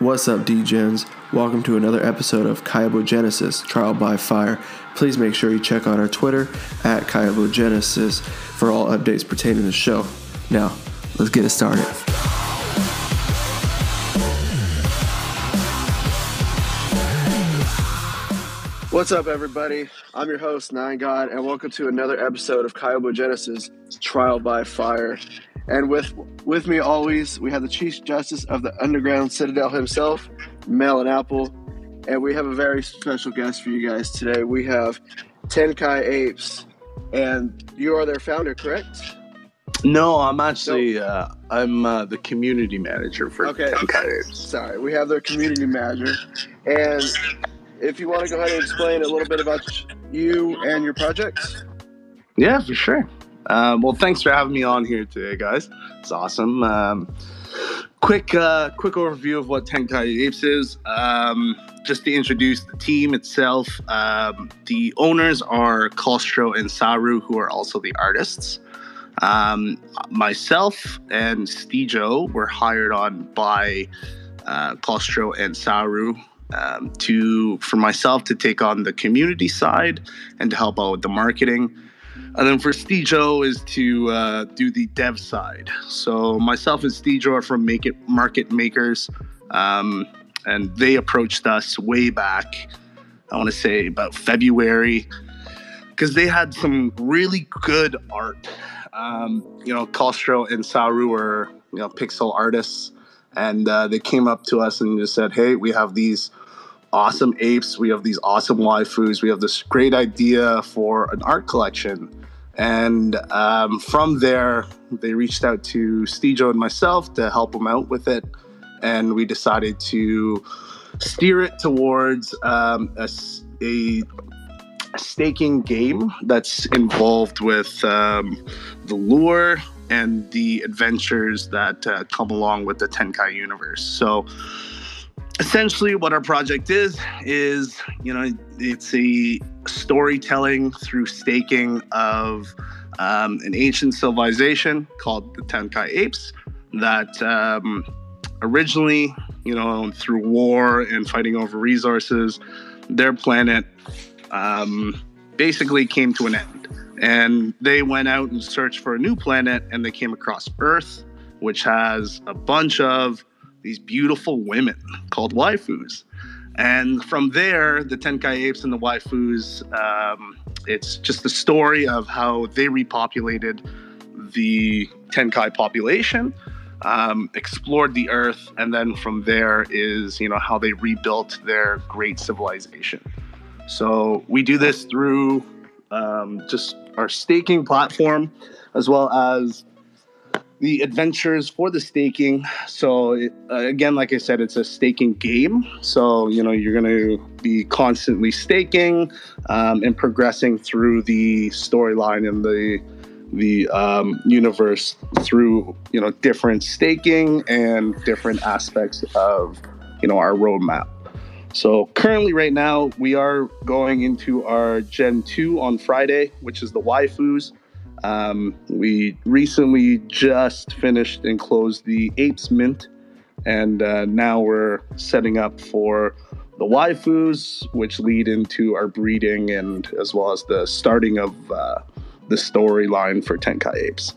What's up, DGens? Welcome to another episode of Kyobogenesis Trial by Fire. Please make sure you check out our Twitter at Kyobogenesis for all updates pertaining to the show. Now, let's get it started. What's up, everybody? I'm your host, Nine God, and welcome to another episode of Kyobogenesis Trial by Fire. And with with me always, we have the Chief Justice of the Underground Citadel himself, Melon Apple. And we have a very special guest for you guys today. We have Tenkai Apes, and you are their founder, correct? No, I'm actually uh, I'm uh, the community manager for Okay. Tenkai Apes. Sorry, we have their community manager. And if you want to go ahead and explain a little bit about you and your projects. Yeah, for sure. Um, well, thanks for having me on here today, guys. It's awesome. Um, quick, uh, quick overview of what Tenkai Apes is. Um, just to introduce the team itself, um, the owners are Kostro and Saru, who are also the artists. Um, myself and Stejo were hired on by uh, Kostro and Saru um, to, for myself, to take on the community side and to help out with the marketing. And then for Stejo is to uh, do the dev side. So myself and Stejo are from Make It Market Makers, um, and they approached us way back. I want to say about February, because they had some really good art. Um, you know, Kostro and Saru are you know pixel artists, and uh, they came up to us and just said, "Hey, we have these." Awesome apes. We have these awesome waifus. We have this great idea for an art collection. And um, from there, they reached out to Stejo and myself to help them out with it. And we decided to steer it towards um, a, a staking game that's involved with um, the lure and the adventures that uh, come along with the Tenkai universe. So, essentially what our project is is you know it's a storytelling through staking of um, an ancient civilization called the tenkai apes that um, originally you know through war and fighting over resources their planet um, basically came to an end and they went out and searched for a new planet and they came across earth which has a bunch of these beautiful women called waifus. And from there, the Tenkai apes and the waifus, um, it's just the story of how they repopulated the Tenkai population, um, explored the earth, and then from there is, you know, how they rebuilt their great civilization. So we do this through um, just our staking platform, as well as the adventures for the staking. So uh, again, like I said, it's a staking game. So you know you're going to be constantly staking um, and progressing through the storyline and the the um, universe through you know different staking and different aspects of you know our roadmap. So currently, right now, we are going into our Gen two on Friday, which is the waifus. Um, we recently just finished and closed the Apes Mint, and uh, now we're setting up for the waifus, which lead into our breeding and as well as the starting of uh, the storyline for Tenkai Apes.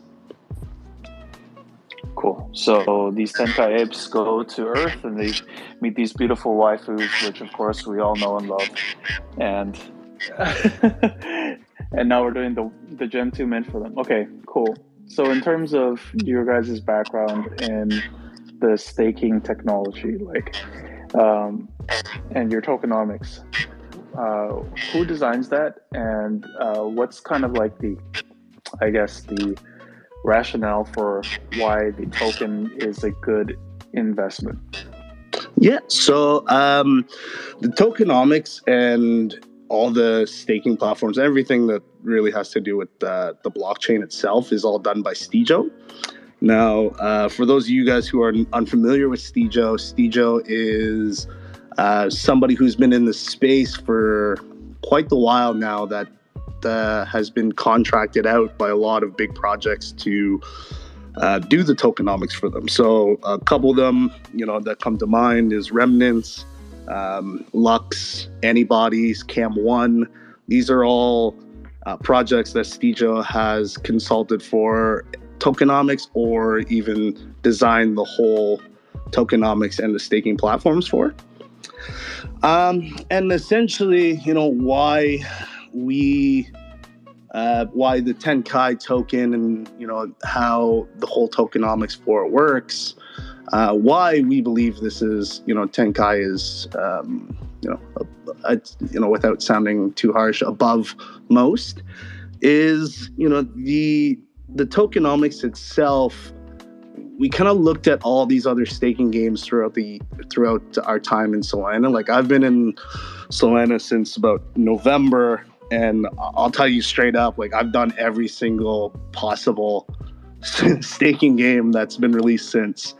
Cool. So these Tenkai apes go to Earth and they meet these beautiful waifus, which of course we all know and love. And and now we're doing the the Gen 2 mint for them. Okay, cool. So in terms of your guys' background in the staking technology, like um, and your tokenomics, uh, who designs that and uh, what's kind of like the I guess the rationale for why the token is a good investment. Yeah. So um, the tokenomics and all the staking platforms, everything that really has to do with uh, the blockchain itself, is all done by Stejo. Now, uh, for those of you guys who are unfamiliar with Stejo, Stejo is uh, somebody who's been in the space for quite the while now that uh, has been contracted out by a lot of big projects to uh, do the tokenomics for them. So a couple of them, you know, that come to mind is Remnants, um, Lux, Antibodies, Cam One. These are all uh, projects that Stejo has consulted for tokenomics or even designed the whole tokenomics and the staking platforms for. Um, and essentially, you know, why we uh, why the Tenkai token and you know how the whole tokenomics for it works. Uh, why we believe this is you know Tenkai is um, you know a, a, you know without sounding too harsh above most is you know the the tokenomics itself we kind of looked at all these other staking games throughout the throughout our time in Solana. Like I've been in Solana since about November, and I'll tell you straight up, like I've done every single possible staking game that's been released since,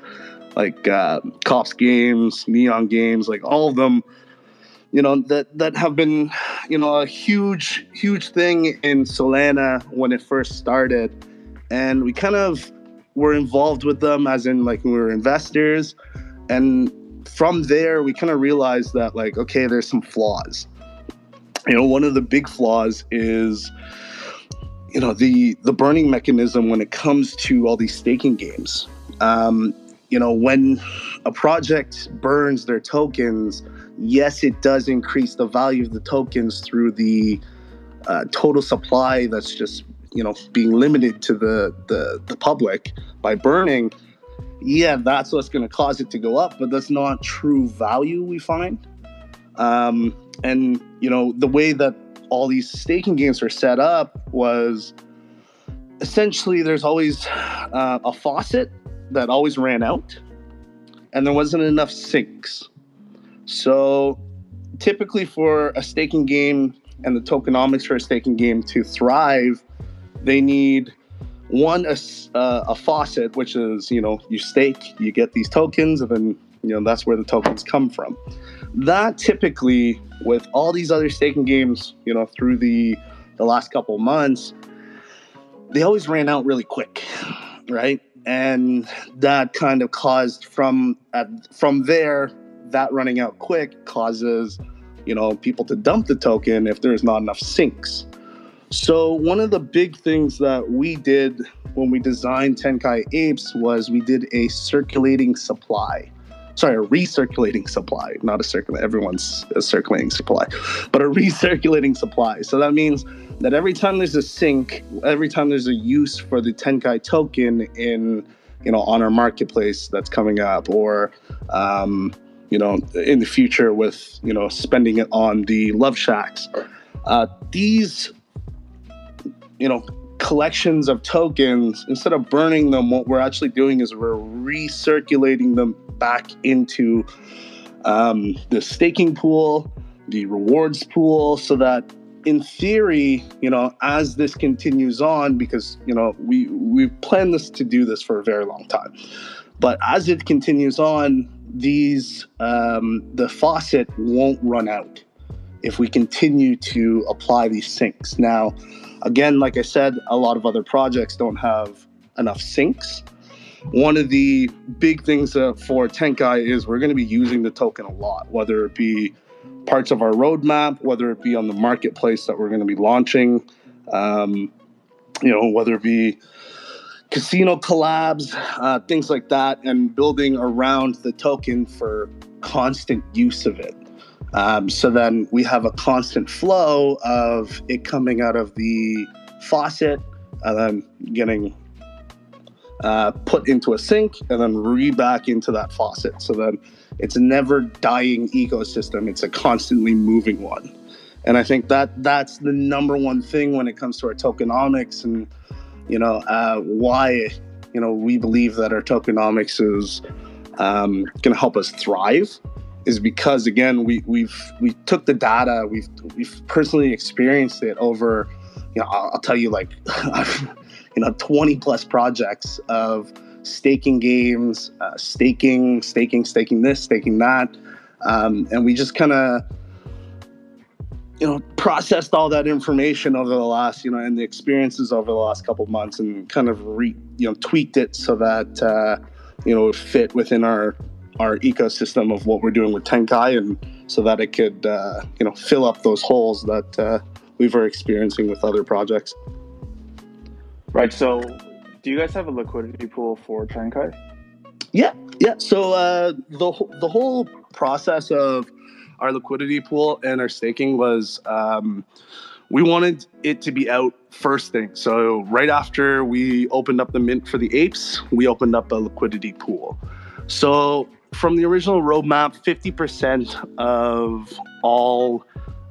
like uh, Cops games, Neon games, like all of them. You know that that have been, you know, a huge huge thing in Solana when it first started, and we kind of were involved with them as in like we were investors. And from there we kind of realized that like okay there's some flaws. You know one of the big flaws is you know the the burning mechanism when it comes to all these staking games. Um, you know when a project burns their tokens yes it does increase the value of the tokens through the uh, total supply that's just you know being limited to the the, the public by burning. Yeah that's what's going to cause it to go up but that's not true value we find. Um, and you know the way that all these staking games are set up was essentially there's always uh, a faucet that always ran out and there wasn't enough sinks so typically for a staking game and the tokenomics for a staking game to thrive they need one a, uh, a faucet, which is you know you stake, you get these tokens, and then you know that's where the tokens come from. That typically, with all these other staking games, you know, through the the last couple months, they always ran out really quick, right? And that kind of caused from at, from there that running out quick causes you know people to dump the token if there's not enough sinks so one of the big things that we did when we designed Tenkai Apes was we did a circulating supply. Sorry, a recirculating supply, not a circulating. Everyone's a circulating supply, but a recirculating supply. So that means that every time there's a sink, every time there's a use for the Tenkai token in, you know, on our marketplace that's coming up, or um, you know, in the future with you know spending it on the Love Shacks. Uh, these you know collections of tokens instead of burning them what we're actually doing is we're recirculating them back into um, the staking pool the rewards pool so that in theory you know as this continues on because you know we we plan this to do this for a very long time but as it continues on these um, the faucet won't run out if we continue to apply these sinks now Again, like I said, a lot of other projects don't have enough sinks. One of the big things uh, for Tenkai is we're going to be using the token a lot, whether it be parts of our roadmap, whether it be on the marketplace that we're going to be launching, um, you know, whether it be casino collabs, uh, things like that, and building around the token for constant use of it. Um, so then we have a constant flow of it coming out of the faucet and then getting uh, put into a sink and then re back into that faucet. So then it's a never dying ecosystem. It's a constantly moving one. And I think that that's the number one thing when it comes to our tokenomics and, you know, uh, why, you know, we believe that our tokenomics is um, going to help us thrive is because again we we've we took the data we've we've personally experienced it over you know I'll, I'll tell you like you know 20 plus projects of staking games uh, staking staking staking this staking that um, and we just kind of you know, processed all that information over the last, you know, and the experiences over the last couple months, and kind of re, you know, tweaked it so that uh, you know, it fit within our our ecosystem of what we're doing with Tenkai, and so that it could, uh, you know, fill up those holes that uh, we were experiencing with other projects. Right. So, do you guys have a liquidity pool for Tenkai? Yeah, yeah. So uh, the the whole process of our liquidity pool and our staking was um, we wanted it to be out first thing. So right after we opened up the mint for the apes, we opened up a liquidity pool. So from the original roadmap, 50% of all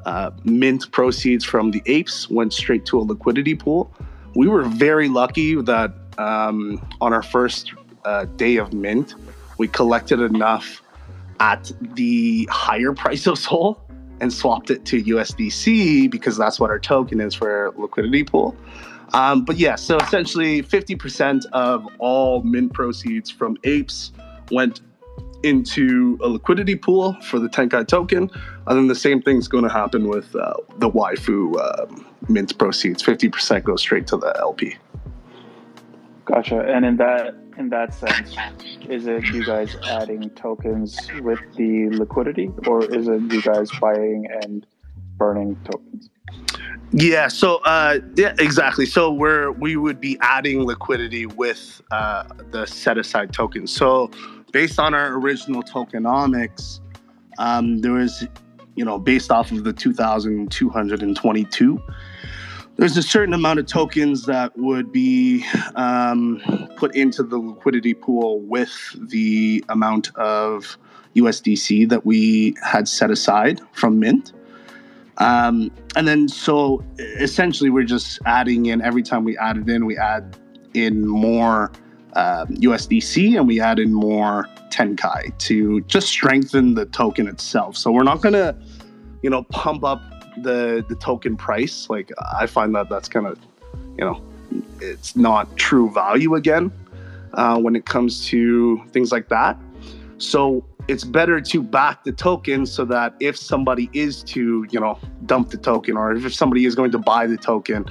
uh, mint proceeds from the apes went straight to a liquidity pool. We were very lucky that um, on our first uh, day of mint, we collected enough at the higher price of Sol and swapped it to USDC because that's what our token is for liquidity pool. Um, but yeah, so essentially 50% of all mint proceeds from apes went into a liquidity pool for the Tenkai token. And then the same thing's going to happen with uh, the waifu um, mint proceeds. 50% goes straight to the LP. Gotcha. And in that in that sense, is it you guys adding tokens with the liquidity, or is it you guys buying and burning tokens? Yeah. So uh, yeah, exactly. So we're we would be adding liquidity with uh, the set aside tokens. So based on our original tokenomics, um, there was, you know, based off of the 2,222 there's a certain amount of tokens that would be um, put into the liquidity pool with the amount of USDC that we had set aside from Mint. Um, and then, so essentially, we're just adding in every time we add it in, we add in more uh, um, USDC and we add in more Tenkai to just strengthen the token itself. So we're not going to, you know, pump up the the token price like i find that that's kind of you know it's not true value again uh, when it comes to things like that. So it's better to back the token so that if somebody is to you know dump the token or if somebody is going to buy the token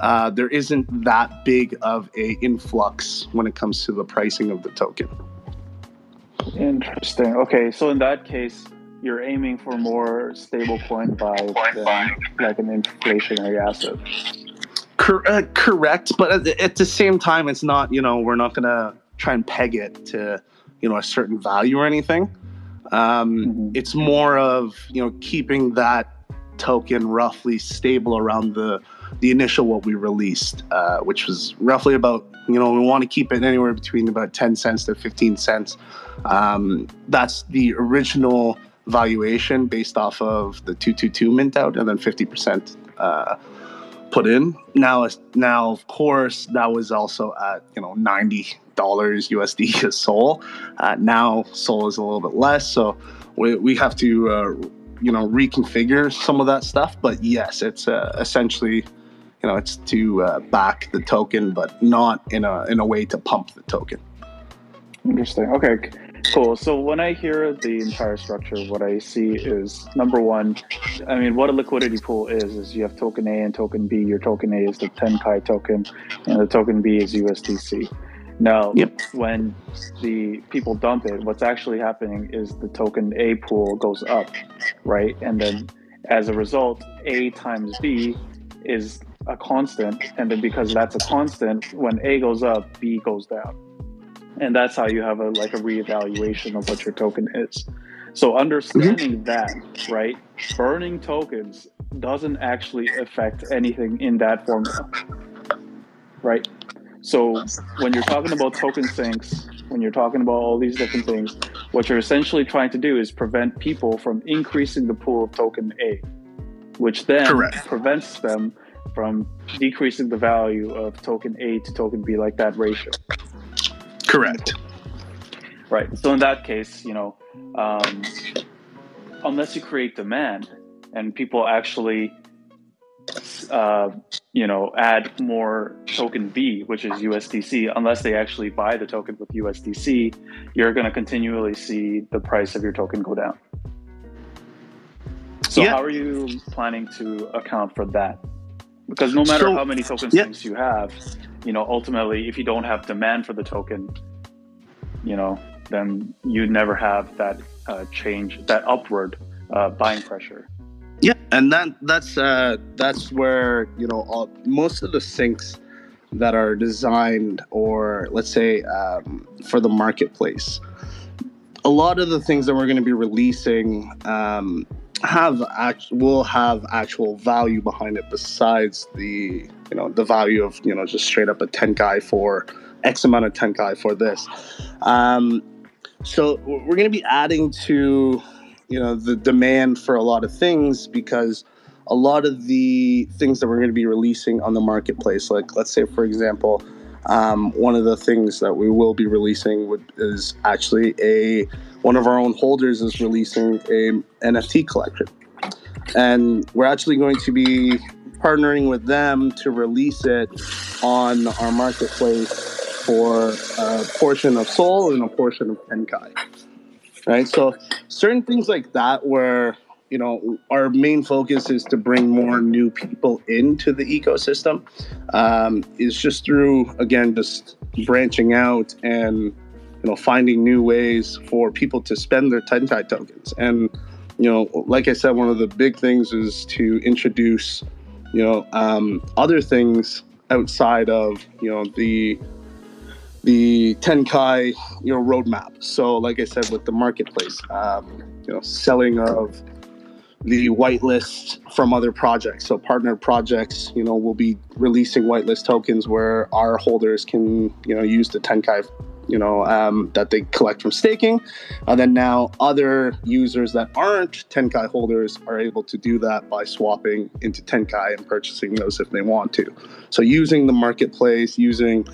uh, there isn't that big of a influx when it comes to the pricing of the token. Interesting. Okay so in that case you're aiming for more stable coin buys than like an inflationary asset. Cor- uh, correct, but at the, at the same time, it's not. You know, we're not gonna try and peg it to you know a certain value or anything. Um, mm-hmm. It's more of you know keeping that token roughly stable around the the initial what we released, uh, which was roughly about you know we want to keep it anywhere between about ten cents to fifteen cents. Um, that's the original valuation based off of the 222 mint out and then 50% uh, put in. Now, now of course, that was also at you know ninety dollars USD a Sol. Uh, now Sol is a little bit less, so we we have to uh, you know reconfigure some of that stuff. But yes, it's uh, essentially you know it's to uh, back the token, but not in a in a way to pump the token. Interesting. Okay. Cool. So when I hear the entire structure, what I see is number one, I mean, what a liquidity pool is, is you have token A and token B. Your token A is the Tenkai token, and the token B is USDC. Now, yep. when the people dump it, what's actually happening is the token A pool goes up, right? And then as a result, A times B is a constant. And then because that's a constant, when A goes up, B goes down and that's how you have a like a reevaluation of what your token is so understanding mm-hmm. that right burning tokens doesn't actually affect anything in that formula right so when you're talking about token sinks when you're talking about all these different things what you're essentially trying to do is prevent people from increasing the pool of token a which then Correct. prevents them from decreasing the value of token a to token b like that ratio Correct. Right. So in that case, you know, um, unless you create demand and people actually, uh, you know, add more token B, which is USDC, unless they actually buy the token with USDC, you're going to continually see the price of your token go down. So Yeah. how are you planning to account for that? Because no matter So- how many token yeah. you have, you know, ultimately, if you don't have demand for the token, you know, then you never have that uh, change, that upward uh, buying pressure. Yeah, and that that's uh, that's where you know all, most of the sinks that are designed, or let's say um, for the marketplace, a lot of the things that we're going to be releasing um, have act- will have actual value behind it besides the you know the value of you know just straight up a tenkai for X amount of tenkai for this. Um, so we're going to be adding to you know the demand for a lot of things because a lot of the things that we're going to be releasing on the marketplace like let's say for example um, one of the things that we will be releasing would, is actually a one of our own holders is releasing a nft collection and we're actually going to be partnering with them to release it on our marketplace for a portion of Sol and a portion of tenkai. Right? So certain things like that where you know our main focus is to bring more new people into the ecosystem um, is just through again just branching out and you know finding new ways for people to spend their tenkai tokens. And you know like i said one of the big things is to introduce you know um, other things outside of you know the the tenkai you know roadmap. So like i said with the marketplace um, you know selling of the whitelist from other projects. So partner projects you know will be releasing whitelist tokens where our holders can you know use the tenkai you know um, that they collect from staking. And then now other users that aren't tenkai holders are able to do that by swapping into tenkai and purchasing those if they want to. So using the marketplace using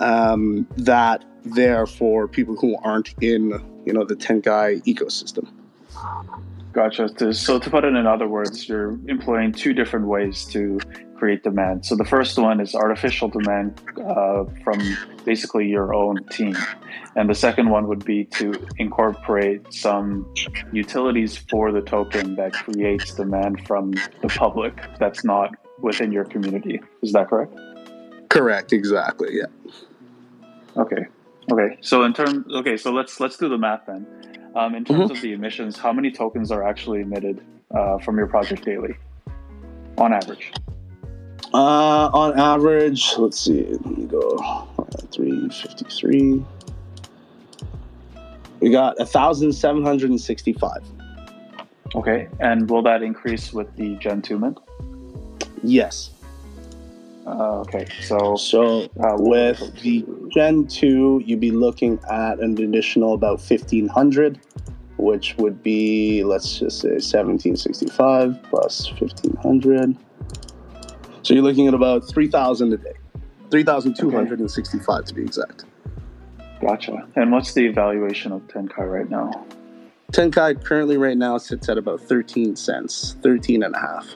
um, that there for people who aren't in you know the tenkai ecosystem Gotcha. So to put it in other words, you're employing two different ways to create demand. So the first one is artificial demand uh, from basically your own team, and the second one would be to incorporate some utilities for the token that creates demand from the public that's not within your community. Is that correct? correct exactly yeah Okay. Okay. So in terms, okay, so let's let's do the math then. Um, in terms of the emissions, how many tokens are actually emitted uh, from your project daily, on average? Uh, on average, let's see. Let me go. Uh, Three fifty-three. We got thousand seven hundred and sixty-five. Okay. And will that increase with the Gen two mint? Yes. Uh, okay. So So uh, with the Gen two, you'd be looking at an additional about fifteen hundred, which would be let's just say seventeen sixty-five plus fifteen hundred. So you're looking at about three thousand a day. Three thousand two hundred and sixty-five to be exact. gotcha. And what's the evaluation of Tenkai right now? Tenkai currently right now sits at about 13 cents, 13 and a half.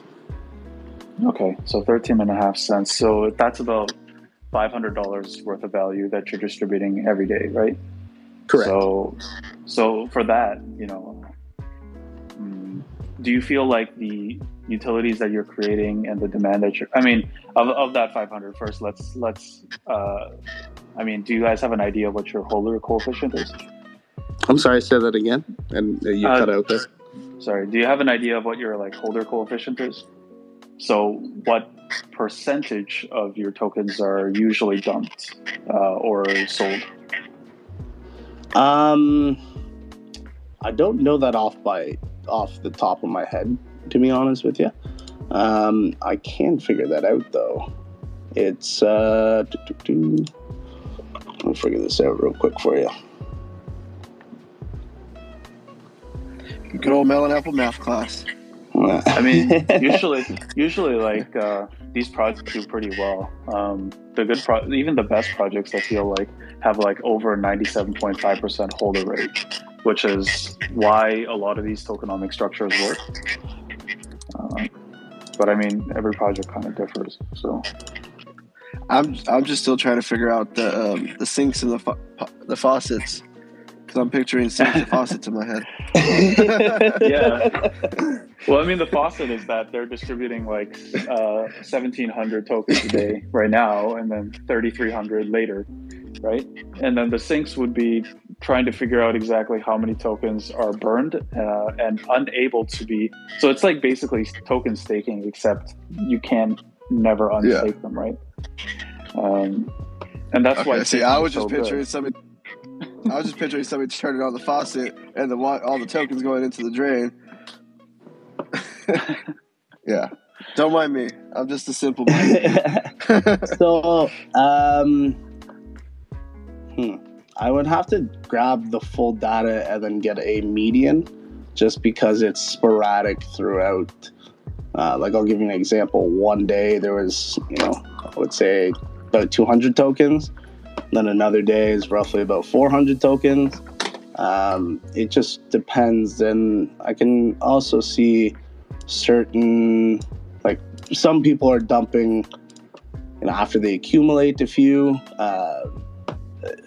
Okay, so 13 and a half cents. So that's about $500 worth of value that you're distributing every day, right? Correct. So, so for that, you know, mm, do you feel like the utilities that you're creating and the demand that you're, I mean, of, of that 500 first, let's, let's, uh, I mean, do you guys have an idea of what your holder coefficient is? I'm sorry, I say that again. And you Uh, cut out there. Sorry, do you have an idea of what your like holder coefficient is? So, what percentage of your tokens are usually dumped uh, or sold? Um, I don't know that off by off the top of my head, to be honest with you. Um, I can figure that out though. It's uh. I'll figure this out real quick for you. Good old melon apple math class. I mean, usually, usually like uh, these projects do pretty well. Um, the good, pro- even the best projects, I feel like have like over ninety-seven point five percent holder rate, which is why a lot of these tokenomic structures work. Um, but I mean, every project kind of differs. So I'm I'm just still trying to figure out the um, the sinks and the fa- the faucets Because I'm picturing sinks and faucets in my head. Yeah. Well, I mean, the faucet is that they're distributing like uh, 1,700 tokens a day right now, and then 3,300 later, right? And then the sinks would be trying to figure out exactly how many tokens are burned uh, and unable to be. So it's like basically token staking, except you can never unstake them, right? Um, and that's why. See, I was just so good. picturing somebody. I was just picturing somebody turning on the faucet and the all the tokens going into the drain. yeah, don't mind me. I'm just a simple man. so, um, hmm, I would have to grab the full data and then get a median, just because it's sporadic throughout. Uh, like I'll give you an example. One day there was, you know, I would say about 200 tokens. Then another day is roughly about 400 tokens. Um, it just depends, and I can also see certain like some people are dumping you know after they accumulate a few uh,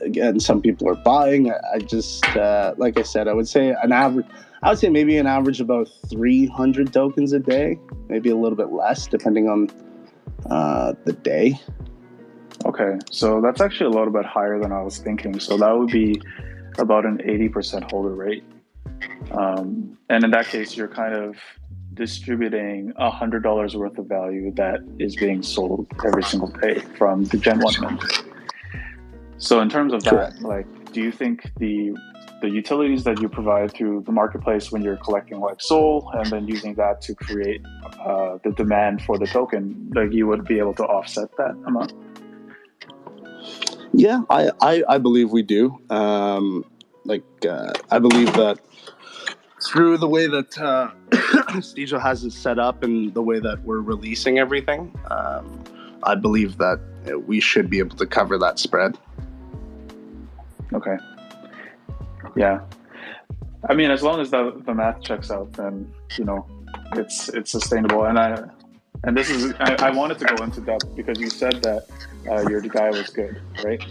again some people are buying i, just uh, like i said i would say an average i would say maybe an average about 300 tokens a day maybe a little bit less depending on uh, the day Okay, so that's actually a little bit higher than I was thinking. So that would be about an 80% holder rate. Um, and in that case, you're kind of distributing $100 worth of value that is being sold every single day from the Gen 1 mint. So in terms of that, like, do you think the the utilities that you provide through the marketplace when you're collecting like Sol and then using that to create uh, the demand for the token, like you would be able to offset that amount? Yeah, I, I, I believe we do. Um, like, uh, I believe that through the way that uh, Stejo has it set up and the way that we're releasing everything, um, I believe that we should be able to cover that spread. Okay. Yeah. I mean, as long as the, the math checks out, then you know it's it's sustainable. And I and this is I, I wanted to go into depth because you said that uh, your guy was good, right?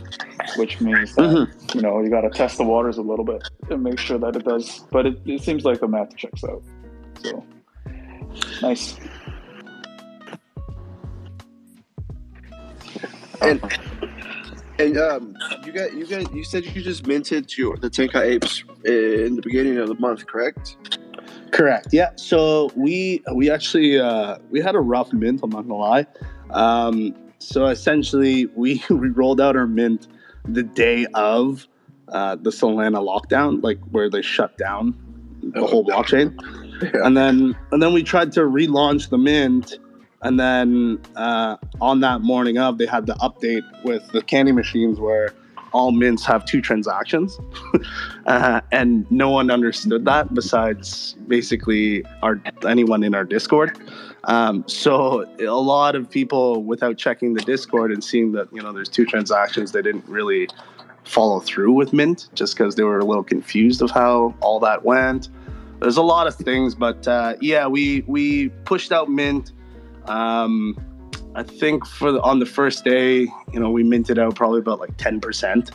Which means that Mhm. you know you got to test the waters a little bit and make sure that it does. But it, it seems like the math checks out. So nice. and and um, you got you got you said you just minted your the Tenkai apes in the beginning of the month, correct? Correct. Yeah. So we we actually uh, we had a rough mint. I'm not gonna lie. Um, so essentially, we we rolled out our mint the day of uh, the Solana lockdown, like where they shut down the whole blockchain, Yeah. and then and then we tried to relaunch the mint. And then uh, on that morning of, they had the update with the candy machines where all mints have two transactions. uh, and no one understood that besides basically our anyone in our Discord. Um, so a lot of people, without checking the Discord and seeing that you know there's two transactions, they didn't really follow through with Mint just because they were a little confused of how all that went. There's a lot of things, but uh, yeah, we we pushed out Mint. Um, I think for the, on the first day, you know, we minted out probably about like ten percent,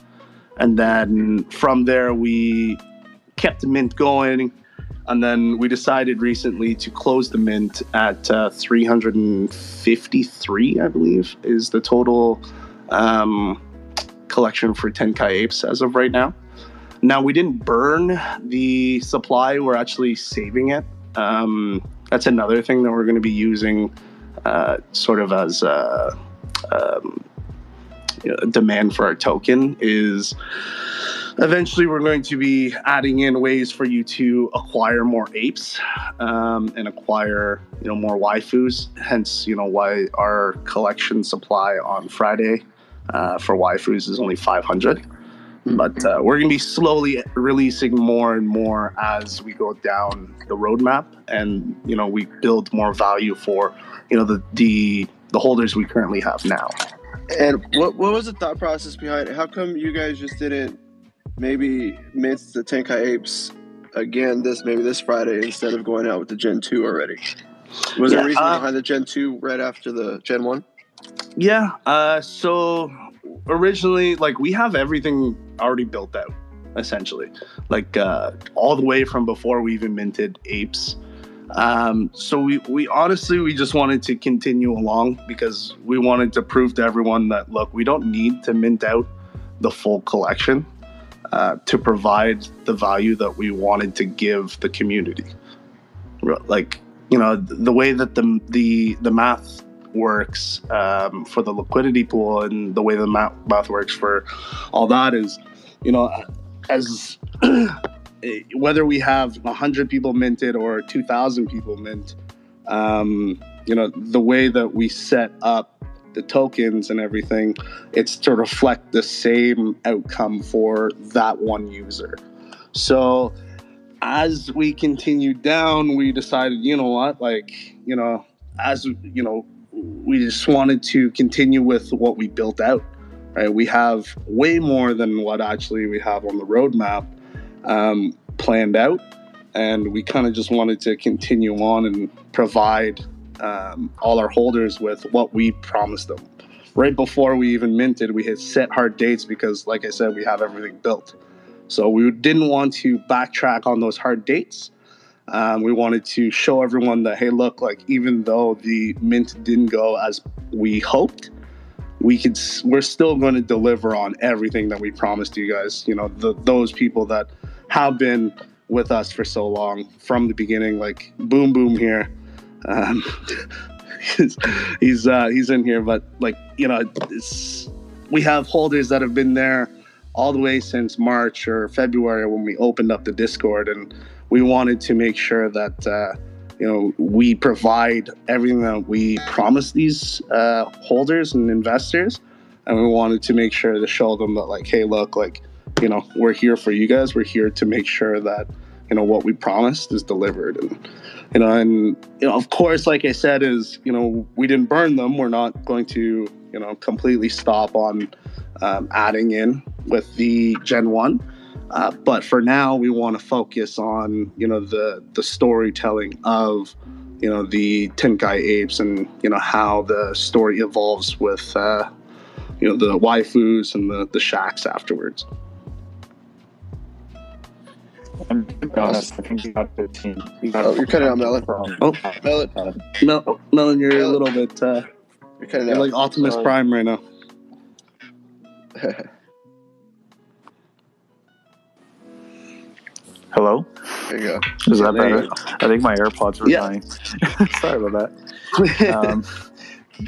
and then from there we kept the mint going, and then we decided recently to close the mint at uh, 353, I believe, is the total um, collection for Tenkai apes as of right now. Now we didn't burn the supply; we're actually saving it. Um, that's another thing that we're going to be using, uh, sort of as a, um, you know, demand for our token is eventually we're going to be adding in ways for you to acquire more apes um, and acquire you know more waifus. Hence you know why our collection supply on friday uh, for waifus is only 500 but uh, we're going to be slowly releasing more and more as we go down the roadmap and you know we build more value for you know the the, the holders we currently have now And what what was the thought process behind it? How come you guys just didn't maybe mint the Tenkai apes again this maybe this Friday instead of going out with the Gen two already? Was there a reason uh, behind the Gen two right after the Gen one? Yeah. Uh, so originally, like we have everything already built out. essentially, like uh, all the way from before we even minted apes. Um, so we, we honestly we just wanted to continue along because we wanted to prove to everyone that look we don't need to mint out the full collection uh, to provide the value that we wanted to give the community. Like you know the way that the the the math works um, for the liquidity pool and the way the math, math works for all that is, you know, as whether we have 100 people minted or 2,000 people mint, um, you know, the way that we set up the tokens and everything, it's to reflect the same outcome for that one user. So as we continued down, we decided, you know what, like, you know, as you know, we just wanted to continue with what we built out. Right, we have way more than what actually we have on the roadmap um, planned out, and we kind of just wanted to continue on and provide um, all our holders with what we promised them. Right before we even minted, we had set hard dates because, like I said, we have everything built. So we didn't want to backtrack on those hard dates. Um, we wanted to show everyone that hey, look, like even though the mint didn't go as we hoped, we could we're still going to deliver on everything that we promised you guys. You know, the, those people that have been with us for so long from the beginning, like Boom Boom here. Um, he's he's, uh, he's in here, but like you know, we have holders that have been there all the way since March or February when we opened up the Discord and we wanted to make sure that uh, you know we provide everything that we promise these uh, holders and investors, and we wanted to make sure to show them that like, hey, look, like you know we're here for you guys. We're here to make sure that you know what we promised is delivered. And you know and you know of course like i said is you know we didn't burn them. We're not going to you know completely stop on um, adding in with the gen 1 uh, but for now, we want to focus on you know the the storytelling of you know the Tenkai apes and you know how the story evolves with uh, you know the waifus and the the shacks afterwards. I'm to be honest, I think you got 15. You got oh, you're cutting out Melon. Oh, Melon. Mel- Melon, you're Melon. a little bit. Uh, you're cutting you're out. like Optimus Prime right now. Hello? There you go. Is that better? I think my AirPods were yeah. dying. Sorry about that. Um,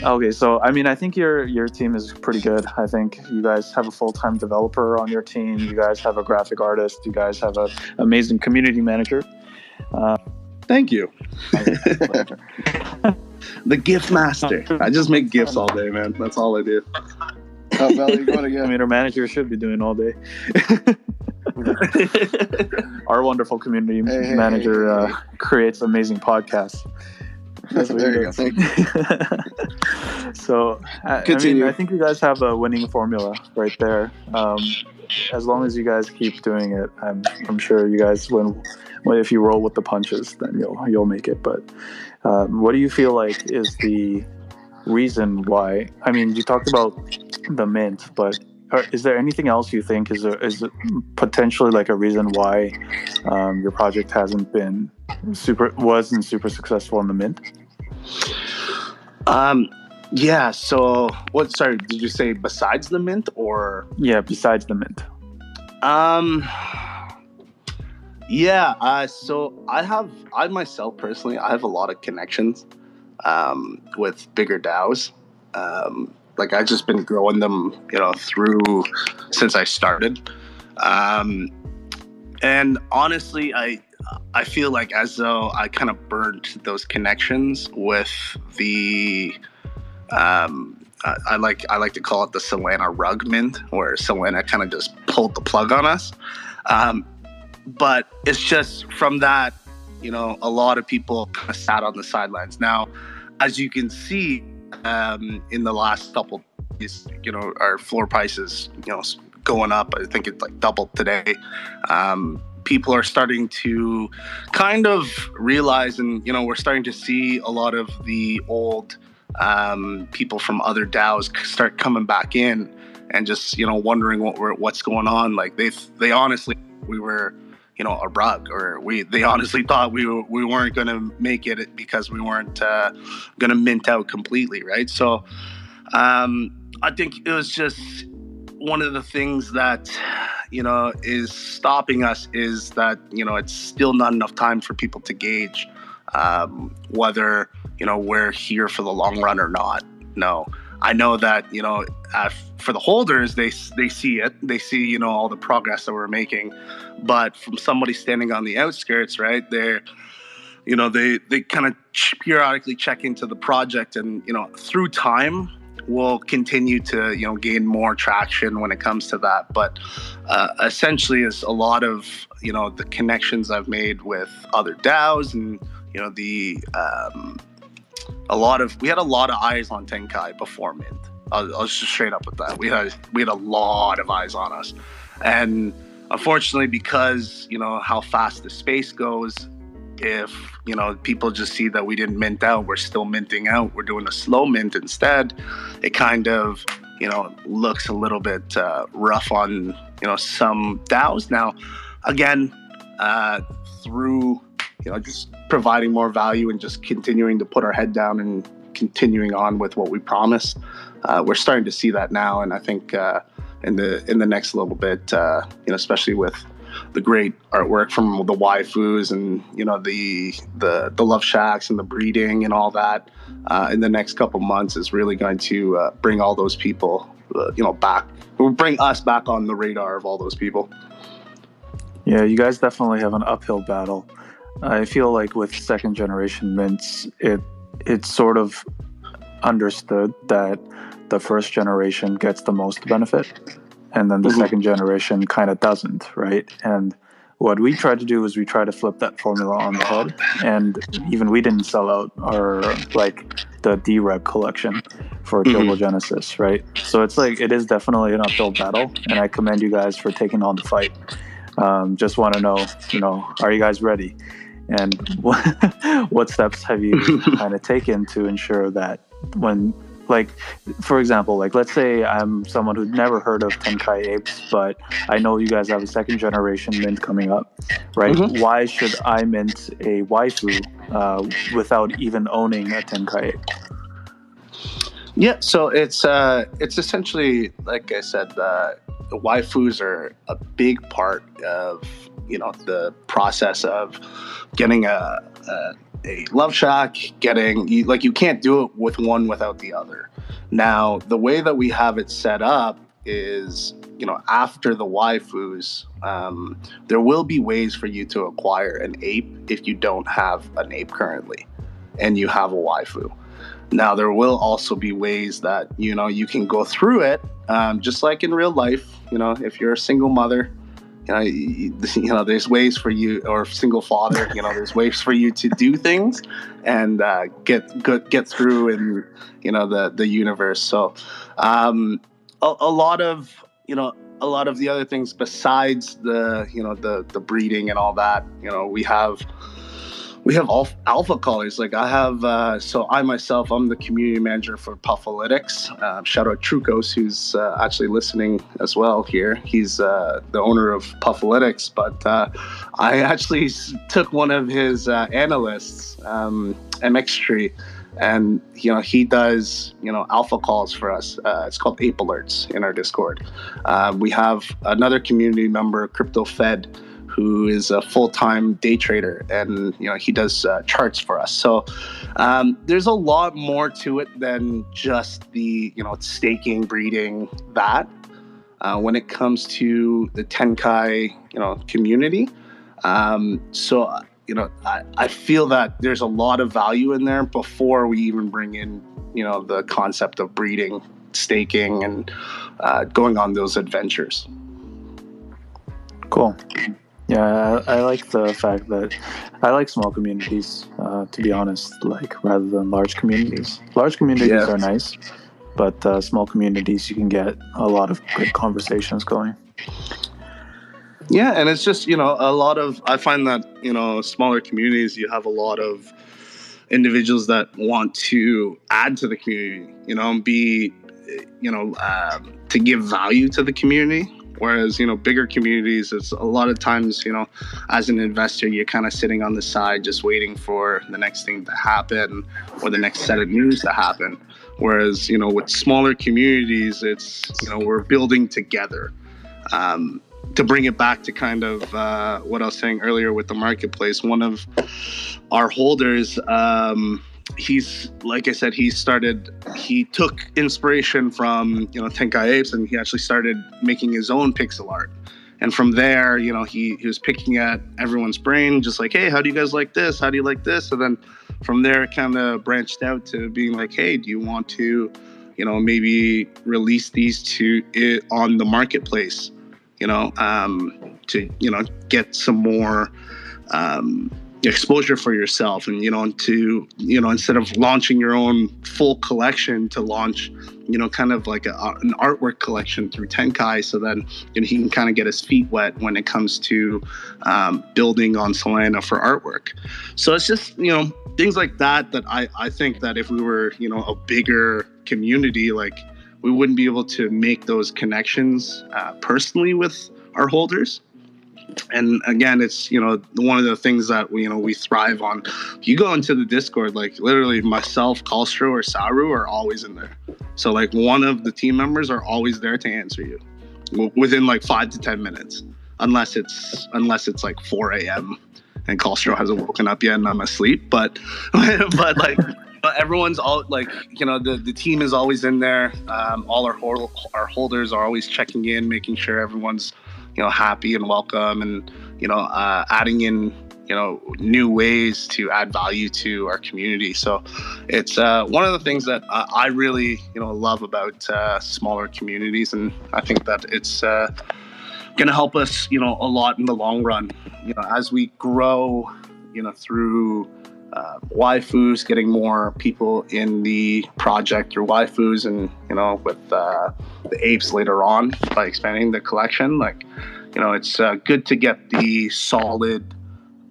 okay, so I mean, I think your your team is pretty good. I think you guys have a full time developer on your team. You guys have a graphic artist. You guys have an amazing community manager. Uh, Thank you. the gift master. I just make gifts all day, man. That's all I do. Oh, Mel, you going again? I mean, our manager should be doing all day. Our wonderful community hey, manager hey, hey, uh, creates amazing podcasts. there you go. So, I, I, mean, I think you guys have a winning formula right there. Um, as long as you guys keep doing it, I'm, I'm sure you guys, when, when if you roll with the punches, then you'll you'll make it. But um, what do you feel like is the reason why? I mean, you talked about the mint, but is there anything else you think is a, is potentially like a reason why um, your project hasn't been super wasn't super successful in the mint? Um, yeah. So, what? Sorry, did you say besides the mint or? Yeah, besides the mint. Um. Yeah. Uh, so I have I myself personally I have a lot of connections um, with bigger DAOs. Um, like I've just been growing them, you know, through since I started. Um, and honestly, I I feel like as though I kind of burned those connections with the um, I, I like I like to call it the Solana rug mint, where Solana kind of just pulled the plug on us. Um, but it's just from that, you know, a lot of people kind of sat on the sidelines. Now, as you can see, um, in the last couple days. You know, our floor prices, you know, going up. I think it's like doubled today. Um, people are starting to kind of realize, and you know, we're starting to see a lot of the old um, people from other DAOs start coming back in and just you know wondering what we're what's going on. Like they they honestly we were you know a rug or we they honestly thought we were, we weren't going to make it because we weren't uh, going to mint out completely, right? So um, I think it was just one of the things that you know is stopping us is that you know it's still not enough time for people to gauge um, whether you know we're here for the long run or not. No, I know that you know uh, for the holders they they see it, they see you know all the progress that we're making, but from somebody standing on the outskirts, right? They're you know they they kind of periodically check into the project and you know through time we'll continue to you know gain more traction when it comes to that but uh, essentially is a lot of you know the connections i've made with other daos and you know the um, a lot of we had a lot of eyes on Tenkai before Mint. I'll, I'll just straight up with that. We had we had a lot of eyes on us, and unfortunately, because you know how fast the space goes, if you know people just see that we didn't mint out, we're still minting out. We're doing a slow mint instead. It kind of you know looks a little bit uh, rough on you know some DAOs. Now, again, uh, through you know just providing more value and just continuing to put our head down and continuing on with what we promised. Uh, we're starting to see that now, and I think uh, in the in the next little bit, uh, you know, especially with the great artwork from the waifus and you know the the the love shacks and the breeding and all that, uh, in the next couple months is really going to uh, bring all those people, uh, you know, back, bring us back on the radar of all those people. Yeah, you guys definitely have an uphill battle. I feel like with second generation mints, it it's sort of understood that the first generation gets the most benefit, and then the mm-hmm. second generation kind of doesn't, right? And what we try to do is we try to flip that formula on the head, and even we didn't sell out our like the D-Rev collection for mm-hmm. Genesis, right? So it's like it is definitely an uphill battle, and I commend you guys for taking on the fight. Um, just want to know, you know, are you guys ready? And what, what steps have you kind of taken to ensure that when, like, for example, like, let's say I'm someone who's never heard of Tenkai apes, but I know you guys have a second generation mint coming up, right? Mm-hmm. Why should I mint a waifu uh, without even owning a Tenkai ape? Yeah, so it's uh, it's essentially like I said, uh, the waifus are a big part of you know the process of getting a, a, a love shack getting like you can't do it with one without the other. Now the way that we have it set up is you know after the waifus um, there will be ways for you to acquire an ape if you don't have an ape currently and you have a waifu now there will also be ways that you know you can go through it um, just like in real life you know if you're a single mother you know, you, you, know, there's ways for you, or single father, you know, there's ways for you to do things and uh, get get get through in you know the the universe. So, um, a, a lot of you know a lot of the other things besides the you know the the breeding and all that, you know, we have we have all alpha colors. Like I have, uh, so I myself, I'm the community manager for Puffalitics. Uh, shout out Trucos, who's uh, actually listening as well here. He's uh, the owner of Puffalitics, but uh, I actually took one of his uh, analysts, um, MX and you know he does you know alpha calls for us. it's called Ape Alerts in our Discord. we have another community member, Crypto Fed who is a full-time day trader and you know he does uh, charts for us. So um, there's a lot more to it than just the you know staking breeding that. Uh, when it comes to the tenkai you know community um, so you know I, I feel that there's a lot of value in there before we even bring in you know the concept of breeding staking and uh, going on those adventures. Cool yeah, I, I, like the fact that I like small communities. Uh, to be honest, like rather than large communities. Large communities yeah. are nice, but uh, small communities you can get a lot of good conversations going. Yeah, and it's just you know a lot of I find that you know smaller communities you have a lot of individuals that want to add to the community. You know, and be you know. Um, to give value to the community. Whereas, you know, bigger communities, it's a lot of times, you know, as an investor, you're kind of sitting on the side just waiting for the next thing to happen or the next set of news to happen. Whereas, you know, with smaller communities, it's, you know, we're building together. Um, to bring it back to kind of uh, what I was saying earlier with the marketplace, one of our holders, um, he's like I said, he started. He took inspiration from you know Tenkai Apes, and he actually started making his own pixel art. And from there, you know, he, he was picking at everyone's brain, just like, hey, how do you guys like this? How do you like this? And then from there, it kind of branched out to being like, hey, do you want to, you know, maybe release these to it on the marketplace? you know, um, to you know get some more um, exposure for yourself, and you know, to you know, instead of launching your own full collection, to launch, you know, kind of like a, an artwork collection through Tenkai, so then you know, he can kind of get his feet wet when it comes to um, building on Solana for artwork. So it's just you know things like that that I I think that if we were you know a bigger community like we wouldn't be able to make those connections uh, personally with our holders. And again, it's you know one of the things that we, you know we thrive on. You go into the Discord, like literally myself, Kalstro, or Saru are always in there. So like one of the team members are always there to answer you within like five to ten minutes, unless it's unless it's like 4 a.m. and Kalstro hasn't woken up yet and I'm asleep. But but like everyone's all like you know the, the team is always in there um, all our our holders are always checking in making sure everyone's you know happy and welcome and you know uh, adding in you know new ways to add value to our community. So it's uh, one of the things that uh, i really you know love about uh, smaller communities. And i think that it's uh, going to help us you know a lot in the long run. You know as we grow you know through uh, waifus, getting more people in the project through waifus, and you know, with uh, the apes later on by expanding the collection. Like, you know, it's uh, good to get the solid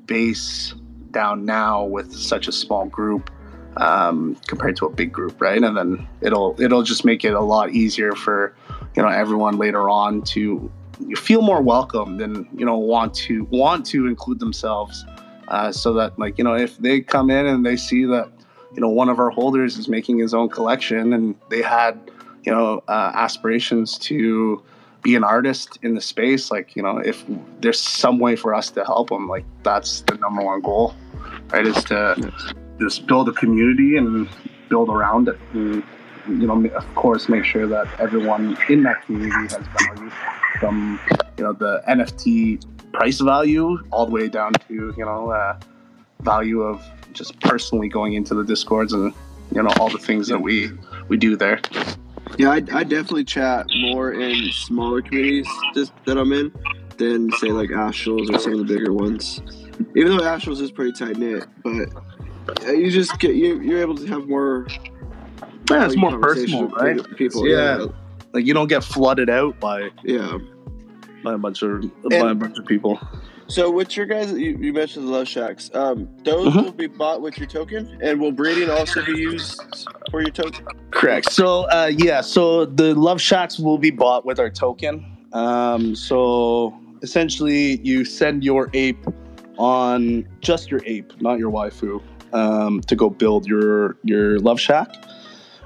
base down now with such a small group um, compared to a big group, right? And then it'll it'll just make it a lot easier for you know everyone later on to feel more welcomed and you know want to want to include themselves uh, so that like you know if they come in and they see that you know one of our holders is making his own collection and they had you know uh, aspirations to be an artist in the space like you know if there's some way for us to help them like that's the number one goal right is to just build a community and build around it and you know of course make sure that everyone in that community has value from you know the nft price value all the way down to you know uh, value of just personally going into the discords and you know all the things that we we do there. Yeah i, I definitely chat more in smaller communities just, that i'm in than say like astrals or some of the bigger ones. Even though astrals is pretty tight knit but you just get you, you're able to have more yeah it's more personal right? people yeah. yeah. Like you don't get flooded out by yeah by a bunch of and, by a bunch of people. So, with your guys, you, you mentioned the love shacks. Um, those mm-hmm. will be bought with your token, and will breeding also be used for your token? Correct. So, uh, yeah. So the love shacks will be bought with our token. Um, so essentially, you send your ape on just your ape, not your waifu, um, to go build your your love shack,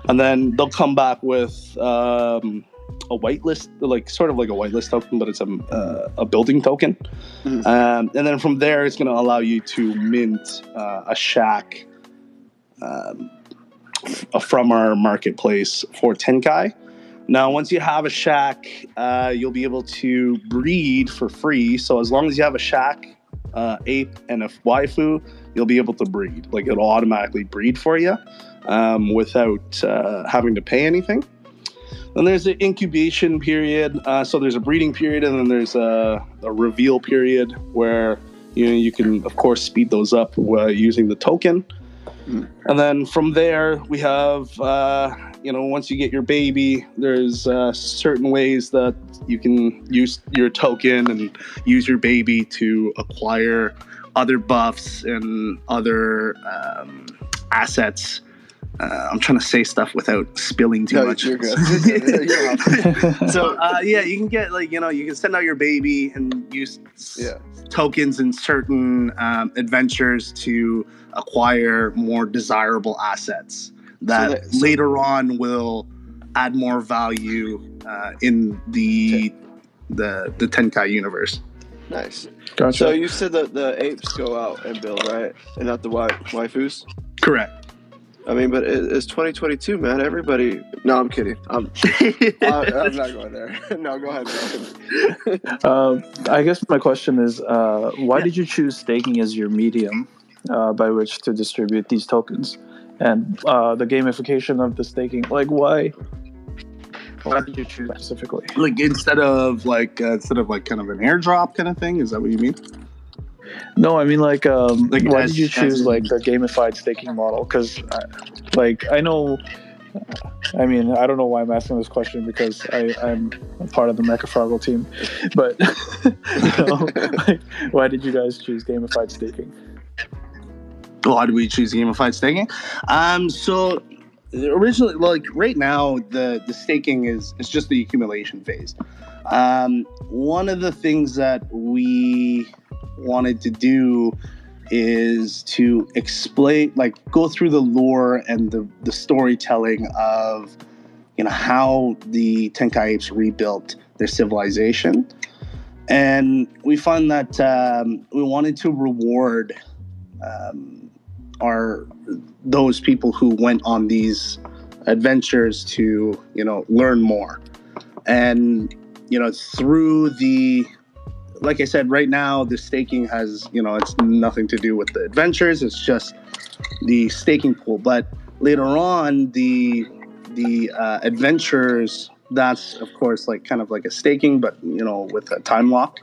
and then they'll come back with. Um, a whitelist, like sort of like a whitelist token, but it's a, uh, a building token. Mm-hmm. Um, and then from there, it's going to allow you to mint uh, a shack um, f- from our marketplace for Tenkai. Now, once you have a shack, uh, you'll be able to breed for free. So as long as you have a shack, uh, ape, and a waifu, you'll be able to breed. Like it'll automatically breed for you um, without uh, having to pay anything. Then there's an incubation period. Uh, so there's a breeding period, and then there's a, a, reveal period where you know you can, of course, speed those up uh, using the token. Mm. And then from there, we have uh, you know once you get your baby, there's uh, certain ways that you can use your token and use your baby to acquire other buffs and other um, assets uh, I'm trying to say stuff without spilling too No, much. you're good. You're good. You don't have so uh, yeah, you can get like you know you can send out your baby and use Yeah. tokens in certain um, adventures to acquire more desirable assets that that- so- later on will add more value uh, in the the the Tenkai universe. Nice. Gotcha. So you said that the apes go out and build, right? And not the wi- waifus? Correct. I mean, but it, it's 2022, man. Everybody. No, I'm kidding. I'm, I, I'm not going there. no, go ahead. Um, I guess my question is, uh, why Yeah. did you choose staking as your medium uh, by which to distribute these tokens, and uh, the gamification of the staking? Like, why? Why did you choose specifically? like instead of like uh, instead of like kind of an airdrop kind of thing. Is that what you mean? No, I mean like, um, Like, why as- did you choose as- like the gamified staking model? Because, like, I know. I mean, I don't know why I'm asking this question because I, I'm a part of the Mecha Froggle team, but know, like, why did you guys choose gamified staking? why do we choose gamified staking? Um, so originally, like right now, the the staking is is just the accumulation phase. Um, one of the things that we wanted to do is to explain, like, go through the lore and the the storytelling of you know how the Tenkai apes rebuilt their civilization. And we found that um, we wanted to reward um, are those people who went on these adventures to you know learn more and you know through the like i said right now the staking has you know it's nothing to do with the adventures. It's just the staking pool. But later on the the uh, adventures that's of course like kind of like a staking but you know with a time lock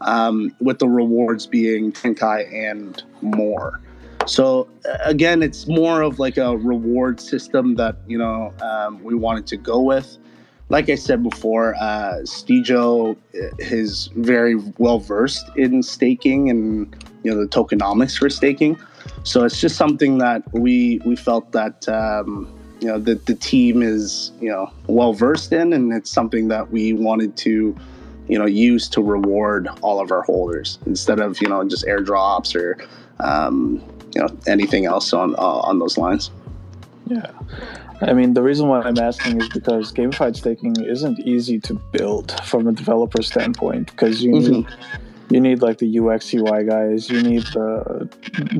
um, with the rewards being tenkai and more. So again, it's more of like a reward system that you know um, we wanted to go with. Like I said before, uh, Stejo uh, is very well versed in staking and you know the tokenomics for staking. So it's just something that we we felt that um, you know that the team is you know well versed in, and it's something that we wanted to you know use to reward all of our holders instead of you know just airdrops or um, you know anything else on uh, on those lines. Yeah. I mean, the reason why I'm asking is because gamified staking isn't easy to build from a developer standpoint because you need you need like the UX UI guys, you need the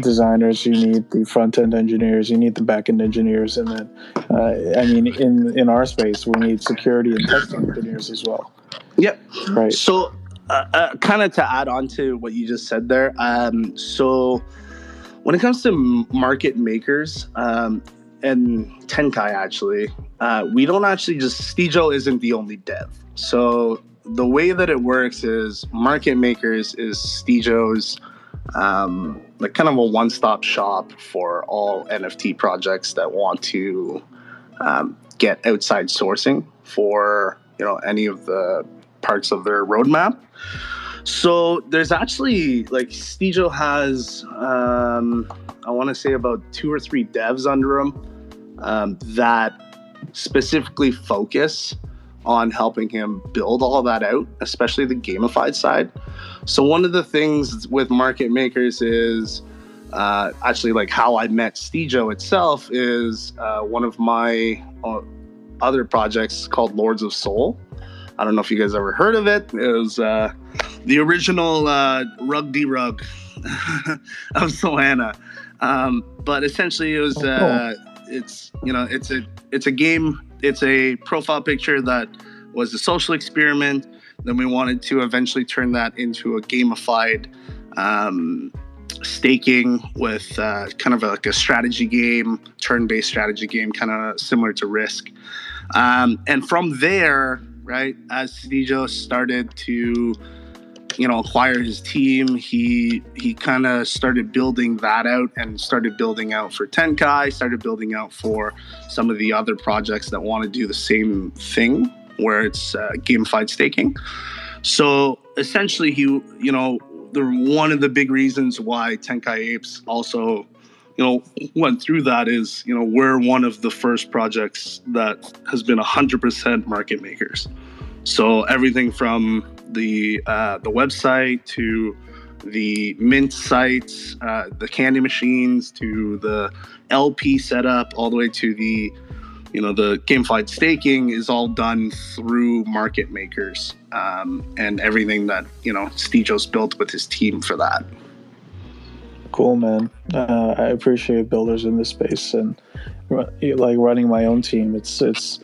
designers, you need the front end engineers, you need the back end engineers, and then uh, I mean, in in our space, we need security and testing engineers as well. Yep. Right. So, uh, uh, kind of to add on to what you just said there. Um, so, when it comes to market makers um, and Tenkai, actually, uh, we don't actually just Stejo isn't the only dev. So the way that it works is market makers is Stejo's um, like kind of a one-stop shop for all NFT projects that want to um, get outside sourcing for you know any of the parts of their roadmap. So there's actually like Stejo has um, I want to say about two or three devs under him um, that specifically focus on helping him build all that out, especially the gamified side. So one of the things with market makers is uh, actually like how I met Stejo itself is uh, one of my uh, other projects called Lords of Soul. I don't know if you guys ever heard of it. It was uh, the original uh, Rug D Rug of Solana, um, but essentially it was Oh, cool. It's you know it's a it's a game. It's a profile picture that was a social experiment. Then we wanted to eventually turn that into a gamified um, staking with uh, kind of like a strategy game, turn-based strategy game, kind of similar to Risk. Um, and from there, right, as Stejo started to, you know, acquire his team, he he kind of started building that out and started building out for Tenkai, started building out for some of the other projects that want to do the same thing, where it's uh, gamified staking. So essentially, he, you know, the one of the big reasons why Tenkai Apes also you know went through that is you know we're one of the first projects that has been 100% market makers so everything from the uh, the website to the mint sites uh, the candy machines to the lp setup all the way to the you know the gamified staking is all done through market makers um, and everything that you know Stejo's built with his team for that. Cool man. Uh, i appreciate builders in this space and like running my own team. It's it's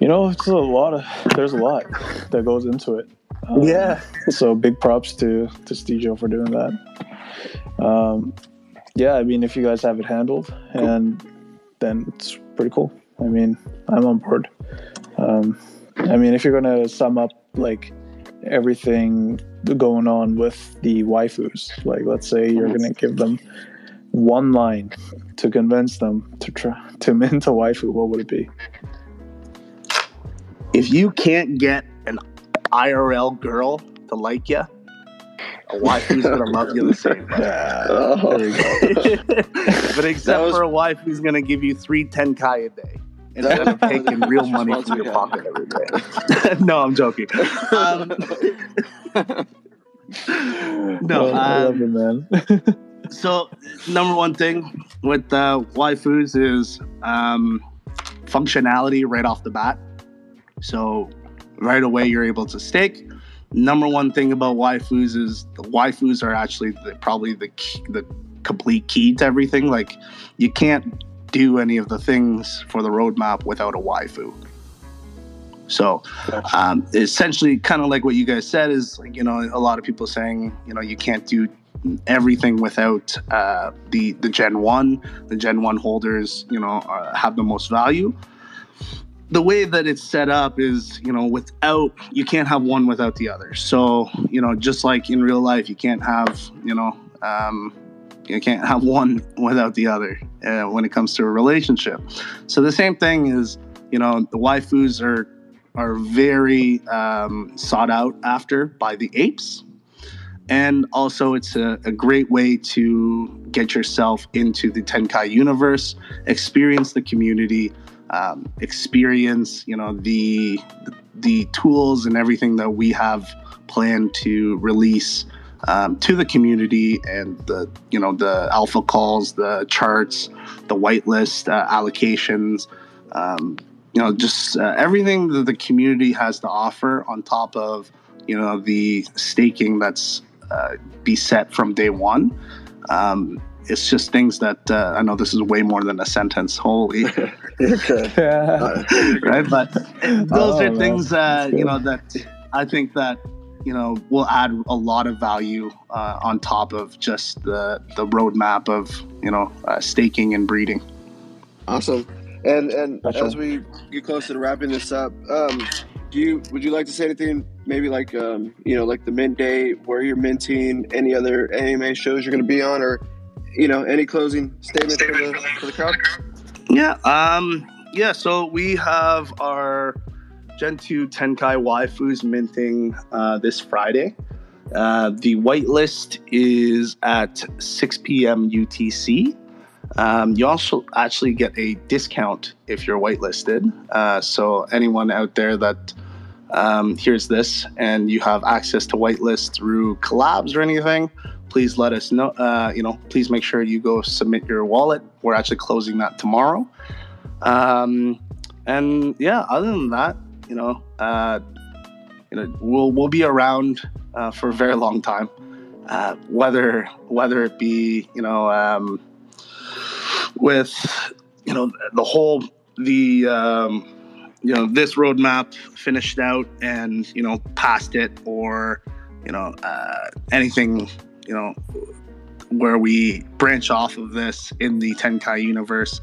you know it's a lot of there's a lot that goes into it um, yeah so big props to to Stejo for doing that um, yeah i mean if you guys have it handled cool. and then it's pretty cool i mean i'm on board um, i mean if you're gonna sum up like everything going on with the waifus. Like, let's say you're going to give them one line to convince them to try to mint a waifu. What would it be? If you can't get an IRL girl to like you, a waifu's gonna love you the same. oh. There you go. but except was... for a wife who's gonna give you three Tenkai a day instead of taking real money from your pocket every day. no, I'm joking. Um, no, I love it, man. so, number one thing with uh, waifus is um, functionality right off the bat. So, right away, you're able to stake. Number one thing about waifus is the waifus are actually the, probably the key, the complete key to everything. Like, you can't do any of the things for the roadmap without a waifu. So, um, essentially, kind of like what you guys said is, like, you know, a lot of people saying, you know, you can't do everything without uh, the the Gen One. The Gen One holders, you know, uh, have the most value. The way that it's set up is, you know, without you can't have one without the other. So, you know, just like in real life, you can't have, you know, um, you can't have one without the other uh, when it comes to a relationship. So the same thing is, you know, the waifus are are very um, sought out after by the apes, and also it's a, a, great way to get yourself into the Tenkai universe, experience the community, um, experience you know the the tools and everything that we have planned to release um, to the community and the you know the alpha calls, the charts, the whitelist uh, allocations, um, you know just uh, everything that the community has to offer on top of you know the staking that's uh, be set from day one. Um, it's just things that uh, I know this is way more than a sentence. Holy, right? But those oh, are things uh, you know that I think that you know will add a lot of value uh, on top of just the the roadmap of you know uh, staking and breeding. Awesome. And and as we get closer to wrapping this up, um, do you would you like to say anything? Maybe like um, you know, like the mint day, where you're minting, any other AMA shows you're going to be on, or you know, any closing statement for the for the crowd? Yeah. Um. Yeah. So we have our Gen 2 Tenkai waifus minting uh, this Friday. Uh, the whitelist is at 6 p.m. UTC. Um, you also actually get a discount if you're whitelisted. Uh, so anyone out there that um, hears this and you have access to whitelist through collabs or anything, please let us know. Uh, you know, please make sure you go submit your wallet. We're actually closing that tomorrow. Um, and yeah, other than that, you know, uh, you know, we'll we'll be around uh, for a very long time. Uh, whether whether it be you know um, with you know the whole the um, you know this roadmap finished out and you know past it or you know uh, anything you know where we branch off of this in the Tenkai universe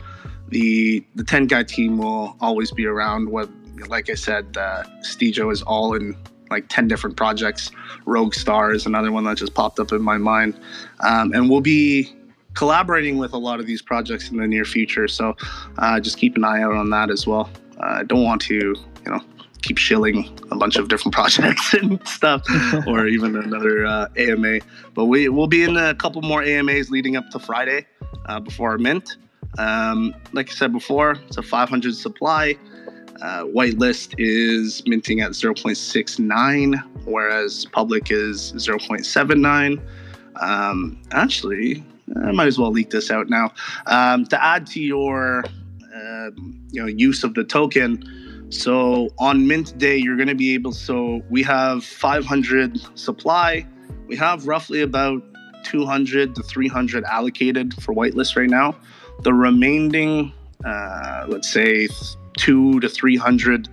the the Tenkai team will always be around What, like I said, uh, Stejo is all in like 10 different projects. Rogue Star is another one that just popped up in my mind. Um, and we'll be collaborating with a lot of these projects in the near future. So uh, just keep an eye out on that as well. Uh, I don't want to, you know, keep shilling a bunch of different projects and stuff, or even another uh, AMA. But we will be in a couple more AMAs leading up to Friday. uh, before mint. Um, like I said before, it's a 500 supply. Uh, whitelist is minting at 0.69, whereas public is 0.79. Um, actually, I might as well leak this out now. Um, to add to your uh, you know use of the token, so on mint day you're going to be able. So we have 500 supply. We have roughly about 200 to 300 allocated for whitelist right now. The remaining, uh, let's say two to 300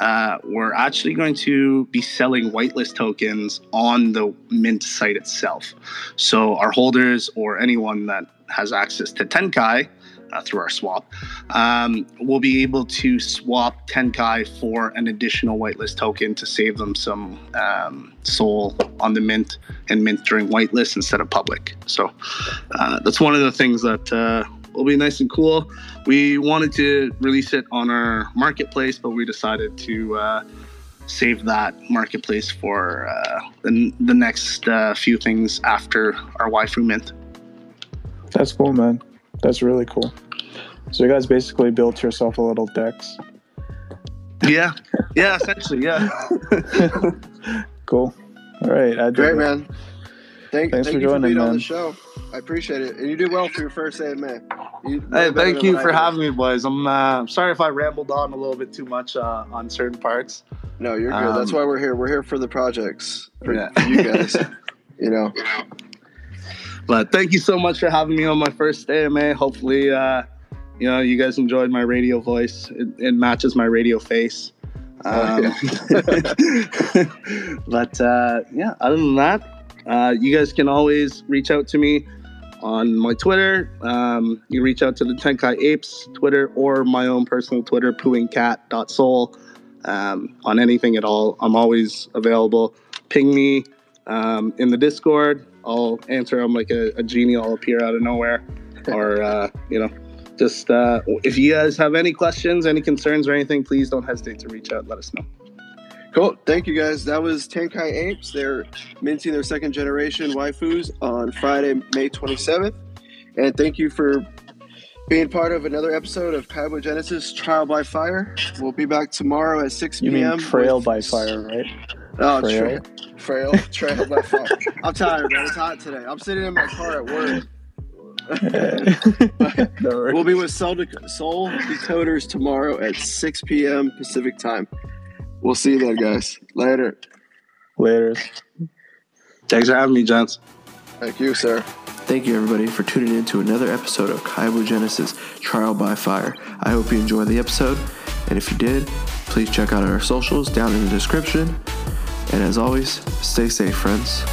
uh, we're actually going to be selling whitelist tokens on the Mint site itself. So our holders or anyone that has access to Tenkai uh, through our swap um, will be able to swap Tenkai for an additional whitelist token to save them some um, SOL on the Mint and Mint during whitelist instead of public. So uh, that's one of the things that uh, will be nice and cool. We wanted to release it on our marketplace, but we decided to uh, save that marketplace for uh, the, the next uh, few things after our waifu mint. That's cool, man. That's really cool. So you guys basically built yourself a little dex. Yeah, yeah, essentially, yeah. cool. All right, I great, it. man. Thank, Thanks thank for joining, for man. on the show. I appreciate it, and you did well for your first day, You Hey, did thank you for having me, boys. I'm uh, sorry if I rambled on a little bit too much uh, on certain parts. No, you're good. That's Um, why we're here. We're here for the projects for, Yeah. for you guys. you know, But thank you so much for having me on my first AMA. Hopefully, uh, you know, you guys enjoyed my radio voice. It, it matches my radio face. Oh, Um, but uh, yeah, other than that, uh, you guys can always reach out to me on my Twitter. Um, you reach out to the Tenkai Apes Twitter or my own personal Twitter, pooingcat.sol. Um, on anything at all, I'm always available. Ping me um, in the Discord. I'll answer. I'm like a, a genie. I'll appear out of nowhere, or uh, you know, just uh, if you guys have any questions, any concerns, or anything, please don't hesitate to reach out. Let us know. cool. Thank you guys. That was Tenkai Apes. They're minting their second generation waifus on Friday, May 27th. And thank you for being part of another episode of Kaibo Genesis Trial by Fire. We'll be back tomorrow at 6 p.m. You mean trail with- by fire, right? Oh, Trail? trail. Trail. Trail by fire. I'm tired, man. It's hot today. I'm sitting in my car at work. We'll be with Sol, Dec- Sol Decoders tomorrow at 6 p.m. Pacific time. We'll see you then, guys. Later. Later. Thanks for having me, gents. Thank you, sir. Thank you, everybody, for tuning in to another episode of Kaibu Genesis Trial by Fire. I hope you enjoyed the episode, and if you did, please check out our socials down in the description. And as always, stay safe, friends.